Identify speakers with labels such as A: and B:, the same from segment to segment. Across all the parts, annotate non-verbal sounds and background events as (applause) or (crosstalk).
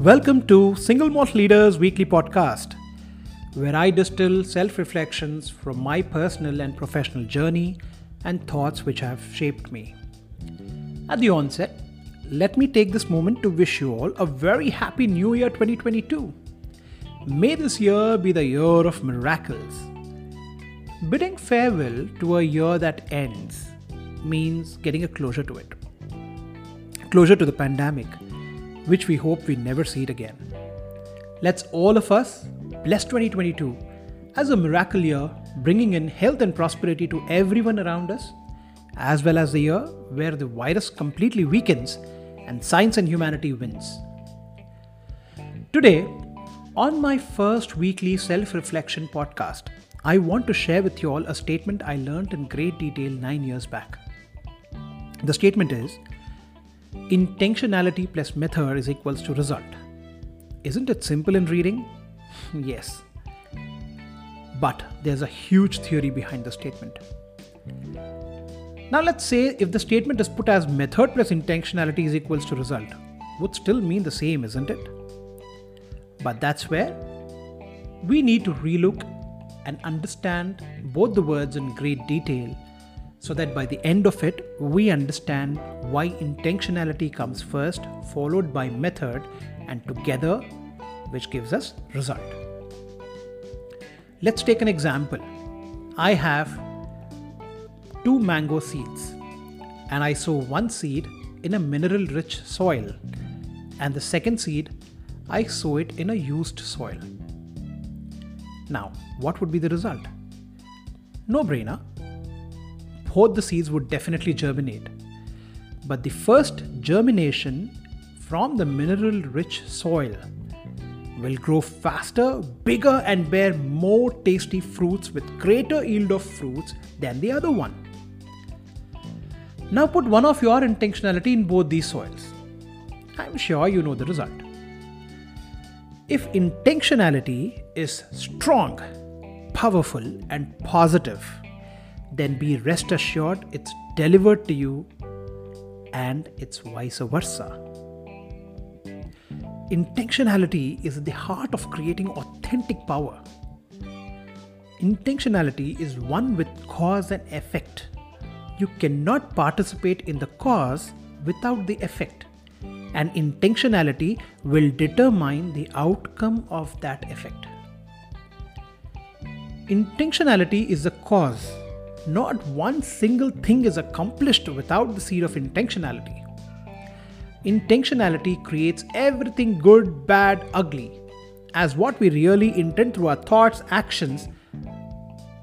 A: Welcome to Single Malt Leaders Weekly Podcast, where I distill self reflections from my personal and professional journey and thoughts which have shaped me. At the onset, let me take this moment to wish you all a very happy New Year 2022. May this year be the year of miracles. Bidding farewell to a year that ends means getting a closure to it. Closure to the pandemic, which we hope we never see it again. Let's all of us bless 2022 as a miracle year, bringing in health and prosperity to everyone around us, as well as the year where the virus completely weakens and science and humanity wins. Today, on my first weekly self reflection podcast, I want to share with you all a statement I learned in great detail nine years back. The statement is intentionality plus method is equals to result. Isn't it simple in reading? (laughs) yes. But there's a huge theory behind the statement. Now let's say if the statement is put as method plus intentionality is equals to result, would still mean the same, isn't it? But that's where we need to relook and understand both the words in great detail so that by the end of it, we understand why intentionality comes first, followed by method, and together, which gives us result. Let's take an example. I have two mango seeds, and I sow one seed in a mineral rich soil, and the second seed I sow it in a used soil. Now, what would be the result? No brainer. Both the seeds would definitely germinate. But the first germination from the mineral rich soil will grow faster, bigger, and bear more tasty fruits with greater yield of fruits than the other one. Now put one of your intentionality in both these soils. I'm sure you know the result. If intentionality is strong, powerful, and positive, then be rest assured it's delivered to you and it's vice versa. Intentionality is the heart of creating authentic power. Intentionality is one with cause and effect. You cannot participate in the cause without the effect and intentionality will determine the outcome of that effect. Intentionality is the cause. Not one single thing is accomplished without the seed of intentionality. Intentionality creates everything good, bad, ugly, as what we really intend through our thoughts, actions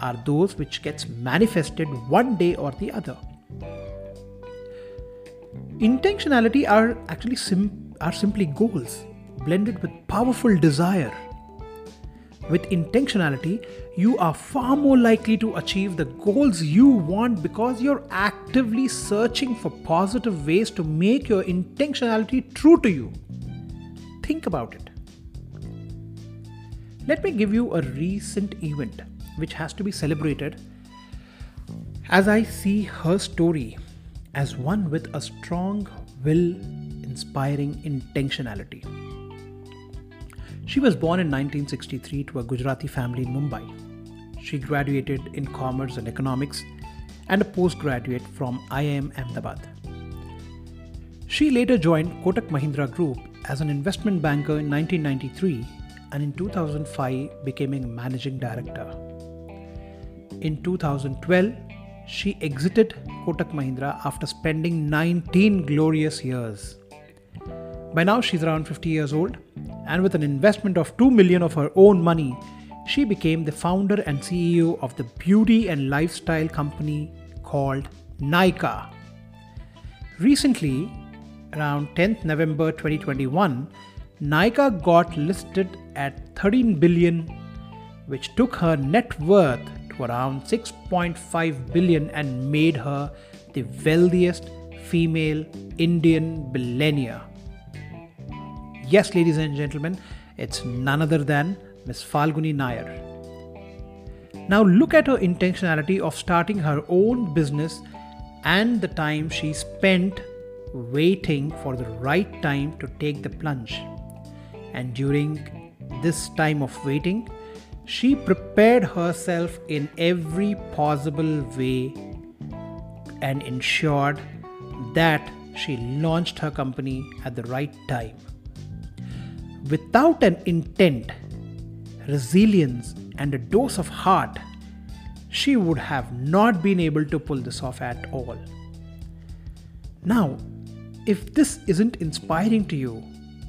A: are those which gets manifested one day or the other intentionality are actually sim- are simply goals blended with powerful desire with intentionality you are far more likely to achieve the goals you want because you're actively searching for positive ways to make your intentionality true to you think about it let me give you a recent event which has to be celebrated as i see her story as one with a strong will, inspiring intentionality. She was born in 1963 to a Gujarati family in Mumbai. She graduated in commerce and economics and a postgraduate from IIM Ahmedabad. She later joined Kotak Mahindra Group as an investment banker in 1993 and in 2005 became a managing director. In 2012, she exited Kotak Mahindra after spending 19 glorious years. By now, she's around 50 years old, and with an investment of 2 million of her own money, she became the founder and CEO of the beauty and lifestyle company called Nykaa. Recently, around 10th November 2021, Nykaa got listed at 13 billion, which took her net worth to around 6.5 billion and made her the wealthiest female Indian billionaire. Yes, ladies and gentlemen, it's none other than Miss Falguni Nair. Now, look at her intentionality of starting her own business and the time she spent waiting for the right time to take the plunge. And during this time of waiting, she prepared herself in every possible way and ensured that she launched her company at the right time. Without an intent, resilience, and a dose of heart, she would have not been able to pull this off at all. Now, if this isn't inspiring to you,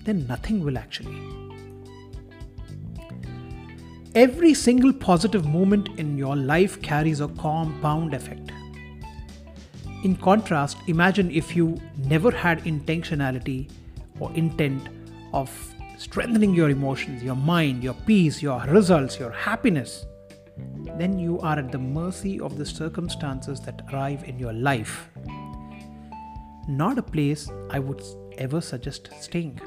A: then nothing will actually. Every single positive moment in your life carries a compound effect. In contrast, imagine if you never had intentionality or intent of strengthening your emotions, your mind, your peace, your results, your happiness. Then you are at the mercy of the circumstances that arrive in your life. Not a place I would ever suggest staying.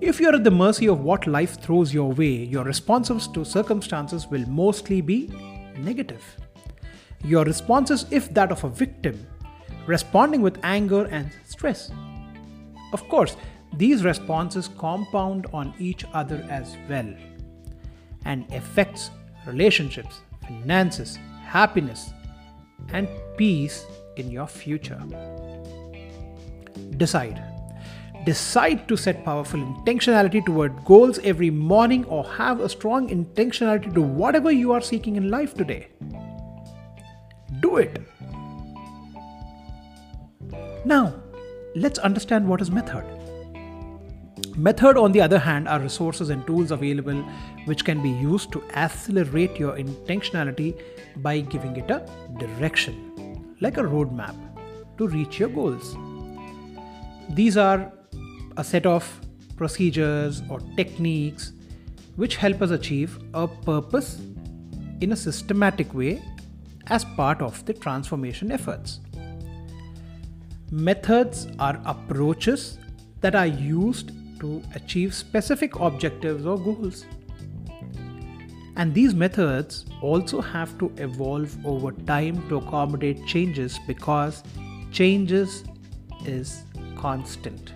A: If you're at the mercy of what life throws your way, your responses to circumstances will mostly be negative. Your responses, if that of a victim, responding with anger and stress. Of course, these responses compound on each other as well and affects relationships, finances, happiness, and peace in your future. Decide decide to set powerful intentionality toward goals every morning or have a strong intentionality to whatever you are seeking in life today. Do it. Now, let's understand what is method. Method, on the other hand, are resources and tools available which can be used to accelerate your intentionality by giving it a direction, like a roadmap to reach your goals. These are a set of procedures or techniques which help us achieve a purpose in a systematic way as part of the transformation efforts. Methods are approaches that are used to achieve specific objectives or goals. And these methods also have to evolve over time to accommodate changes because changes is constant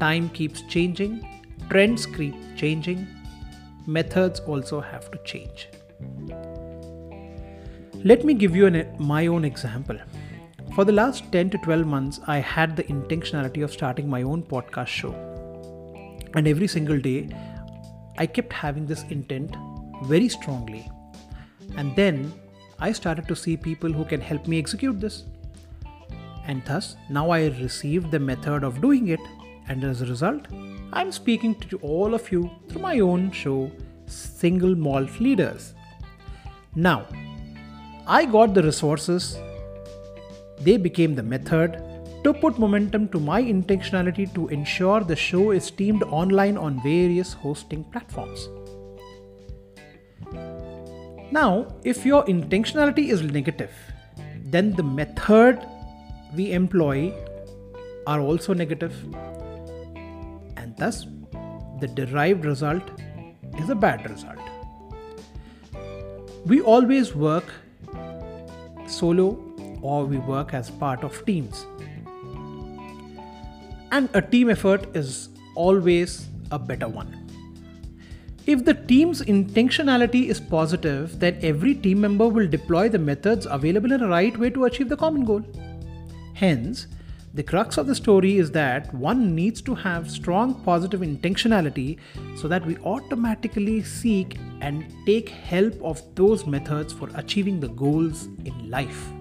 A: time keeps changing, trends keep changing, methods also have to change. Let me give you an, my own example. For the last 10 to 12 months, I had the intentionality of starting my own podcast show. And every single day, I kept having this intent very strongly. And then I started to see people who can help me execute this. And thus, now I received the method of doing it and as a result, I'm speaking to all of you through my own show, Single Malt Leaders. Now, I got the resources, they became the method to put momentum to my intentionality to ensure the show is streamed online on various hosting platforms. Now, if your intentionality is negative, then the method we employ are also and Thus, the derived result is a bad result. We always work solo or we work as part of teams. And a team effort is always a better one. If the team's intentionality is positive, then every team member will deploy the methods available in a right way to achieve the common goal. Hence, the crux of the story is that one needs to have strong positive intentionality so that we automatically seek and take help of those methods for achieving the goals in life.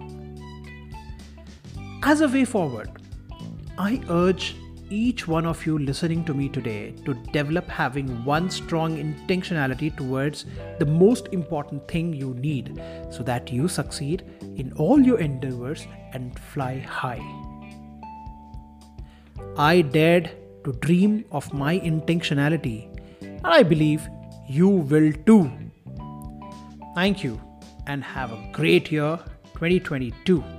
A: As a way forward, I urge each one of you listening to me today to develop having one strong intentionality towards the most important thing you need so that you succeed in all your endeavors and fly high. I dared to dream of my intentionality, and I believe you will too. Thank you, and have a great year 2022.